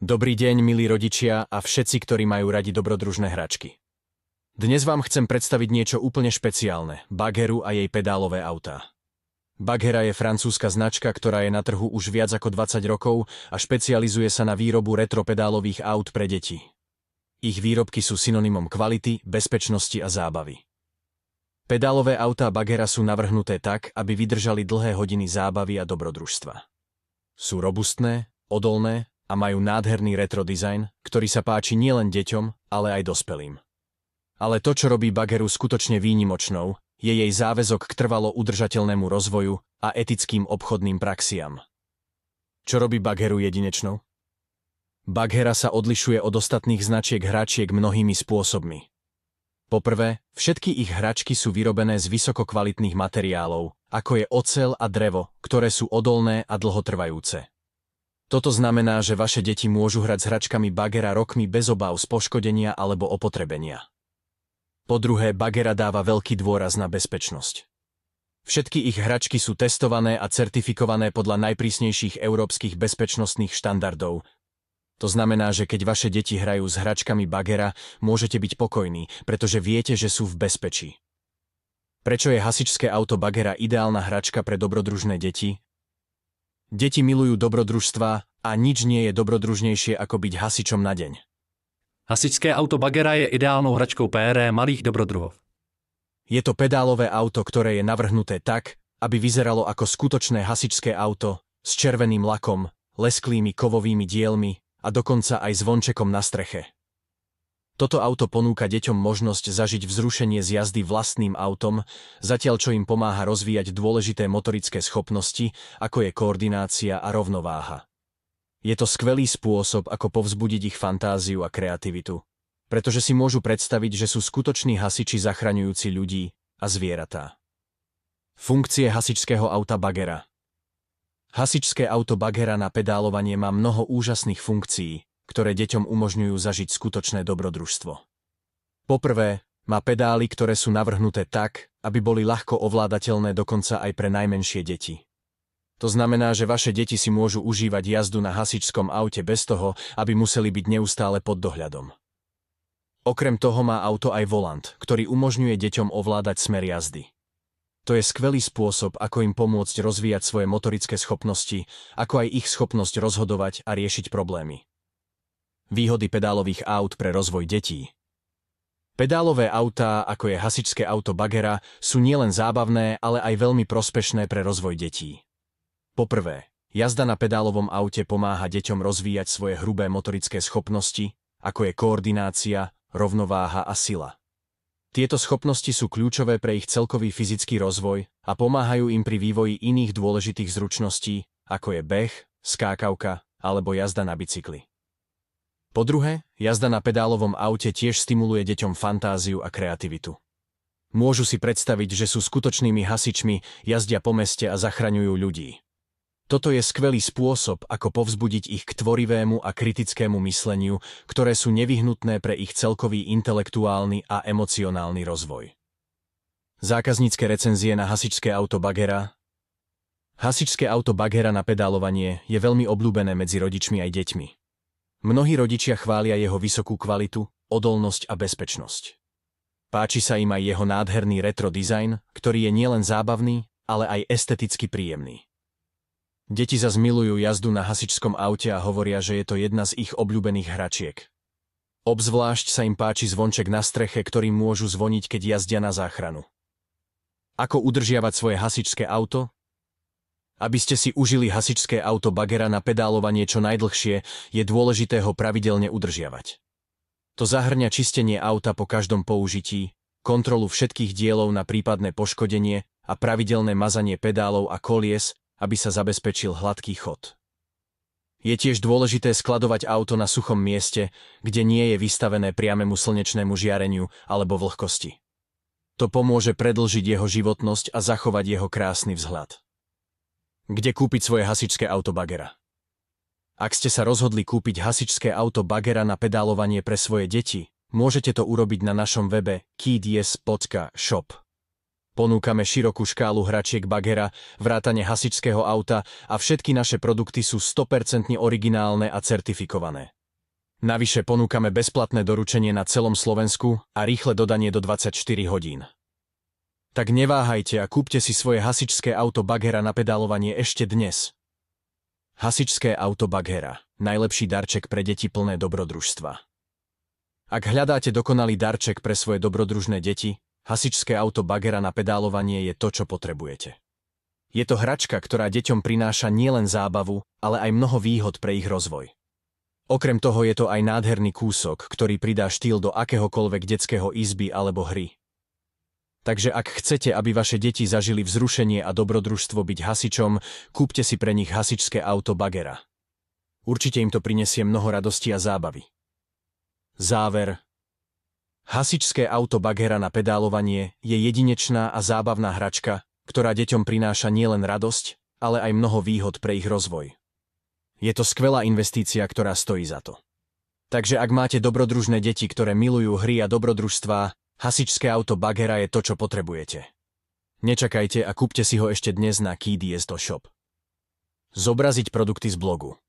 Dobrý deň, milí rodičia a všetci, ktorí majú radi dobrodružné hračky. Dnes vám chcem predstaviť niečo úplne špeciálne, Bagheru a jej pedálové autá. Baghera je francúzska značka, ktorá je na trhu už viac ako 20 rokov a špecializuje sa na výrobu retropedálových aut pre deti. Ich výrobky sú synonymom kvality, bezpečnosti a zábavy. Pedálové autá Baghera sú navrhnuté tak, aby vydržali dlhé hodiny zábavy a dobrodružstva. Sú robustné, odolné a majú nádherný retro design, ktorý sa páči nielen deťom, ale aj dospelým. Ale to, čo robí Bageru skutočne výnimočnou, je jej záväzok k trvalo udržateľnému rozvoju a etickým obchodným praxiam. Čo robí Bagheru jedinečnou? Baghera sa odlišuje od ostatných značiek hračiek mnohými spôsobmi. Poprvé, všetky ich hračky sú vyrobené z vysokokvalitných materiálov, ako je ocel a drevo, ktoré sú odolné a dlhotrvajúce. Toto znamená, že vaše deti môžu hrať s hračkami Bagera rokmi bez obáv z poškodenia alebo opotrebenia. Po druhé, Bagera dáva veľký dôraz na bezpečnosť. Všetky ich hračky sú testované a certifikované podľa najprísnejších európskych bezpečnostných štandardov. To znamená, že keď vaše deti hrajú s hračkami Bagera, môžete byť pokojní, pretože viete, že sú v bezpečí. Prečo je hasičské auto Bagera ideálna hračka pre dobrodružné deti? Deti milujú dobrodružstva a nič nie je dobrodružnejšie ako byť hasičom na deň. Hasičské auto Bagera je ideálnou hračkou PR malých dobrodruhov. Je to pedálové auto, ktoré je navrhnuté tak, aby vyzeralo ako skutočné hasičské auto s červeným lakom, lesklými kovovými dielmi a dokonca aj zvončekom na streche. Toto auto ponúka deťom možnosť zažiť vzrušenie z jazdy vlastným autom, zatiaľ čo im pomáha rozvíjať dôležité motorické schopnosti, ako je koordinácia a rovnováha. Je to skvelý spôsob, ako povzbudiť ich fantáziu a kreativitu, pretože si môžu predstaviť, že sú skutoční hasiči zachraňujúci ľudí a zvieratá. Funkcie hasičského auta Bagera Hasičské auto Bagera na pedálovanie má mnoho úžasných funkcií, ktoré deťom umožňujú zažiť skutočné dobrodružstvo. Poprvé, má pedály, ktoré sú navrhnuté tak, aby boli ľahko ovládateľné dokonca aj pre najmenšie deti. To znamená, že vaše deti si môžu užívať jazdu na hasičskom aute bez toho, aby museli byť neustále pod dohľadom. Okrem toho má auto aj volant, ktorý umožňuje deťom ovládať smer jazdy. To je skvelý spôsob, ako im pomôcť rozvíjať svoje motorické schopnosti, ako aj ich schopnosť rozhodovať a riešiť problémy. Výhody pedálových aut pre rozvoj detí. Pedálové autá, ako je hasičské auto Bagera, sú nielen zábavné, ale aj veľmi prospešné pre rozvoj detí. Poprvé, jazda na pedálovom aute pomáha deťom rozvíjať svoje hrubé motorické schopnosti, ako je koordinácia, rovnováha a sila. Tieto schopnosti sú kľúčové pre ich celkový fyzický rozvoj a pomáhajú im pri vývoji iných dôležitých zručností, ako je beh, skákavka alebo jazda na bicykli. Po druhé, jazda na pedálovom aute tiež stimuluje deťom fantáziu a kreativitu. Môžu si predstaviť, že sú skutočnými hasičmi, jazdia po meste a zachraňujú ľudí. Toto je skvelý spôsob, ako povzbudiť ich k tvorivému a kritickému mysleniu, ktoré sú nevyhnutné pre ich celkový intelektuálny a emocionálny rozvoj. Zákaznícke recenzie na hasičské auto Bagera Hasičské auto Bagera na pedálovanie je veľmi obľúbené medzi rodičmi aj deťmi. Mnohí rodičia chvália jeho vysokú kvalitu, odolnosť a bezpečnosť. Páči sa im aj jeho nádherný retro design, ktorý je nielen zábavný, ale aj esteticky príjemný. Deti za zmilujú jazdu na hasičskom aute a hovoria, že je to jedna z ich obľúbených hračiek. Obzvlášť sa im páči zvonček na streche, ktorým môžu zvoniť, keď jazdia na záchranu. Ako udržiavať svoje hasičské auto? Aby ste si užili hasičské auto Bagera na pedálovanie čo najdlhšie, je dôležité ho pravidelne udržiavať. To zahrňa čistenie auta po každom použití, kontrolu všetkých dielov na prípadné poškodenie a pravidelné mazanie pedálov a kolies, aby sa zabezpečil hladký chod. Je tiež dôležité skladovať auto na suchom mieste, kde nie je vystavené priamemu slnečnému žiareniu alebo vlhkosti. To pomôže predlžiť jeho životnosť a zachovať jeho krásny vzhľad. Kde kúpiť svoje hasičské auto Bagera? Ak ste sa rozhodli kúpiť hasičské auto Bagera na pedálovanie pre svoje deti, môžete to urobiť na našom webe kids.shop. Ponúkame širokú škálu hračiek bagera, vrátane hasičského auta a všetky naše produkty sú 100% originálne a certifikované. Navyše ponúkame bezplatné doručenie na celom Slovensku a rýchle dodanie do 24 hodín. Tak neváhajte a kúpte si svoje hasičské auto Bagera na pedálovanie ešte dnes. Hasičské auto Bagera. Najlepší darček pre deti plné dobrodružstva. Ak hľadáte dokonalý darček pre svoje dobrodružné deti, hasičské auto Bagera na pedálovanie je to, čo potrebujete. Je to hračka, ktorá deťom prináša nielen zábavu, ale aj mnoho výhod pre ich rozvoj. Okrem toho je to aj nádherný kúsok, ktorý pridá štýl do akéhokoľvek detského izby alebo hry. Takže ak chcete, aby vaše deti zažili vzrušenie a dobrodružstvo byť hasičom, kúpte si pre nich hasičské auto Bagera. Určite im to prinesie mnoho radosti a zábavy. Záver. Hasičské auto Bagera na pedálovanie je jedinečná a zábavná hračka, ktorá deťom prináša nielen radosť, ale aj mnoho výhod pre ich rozvoj. Je to skvelá investícia, ktorá stojí za to. Takže ak máte dobrodružné deti, ktoré milujú hry a dobrodružstvá, Hasičské auto Bagera je to, čo potrebujete. Nečakajte a kúpte si ho ešte dnes na KDS Shop. Zobraziť produkty z blogu.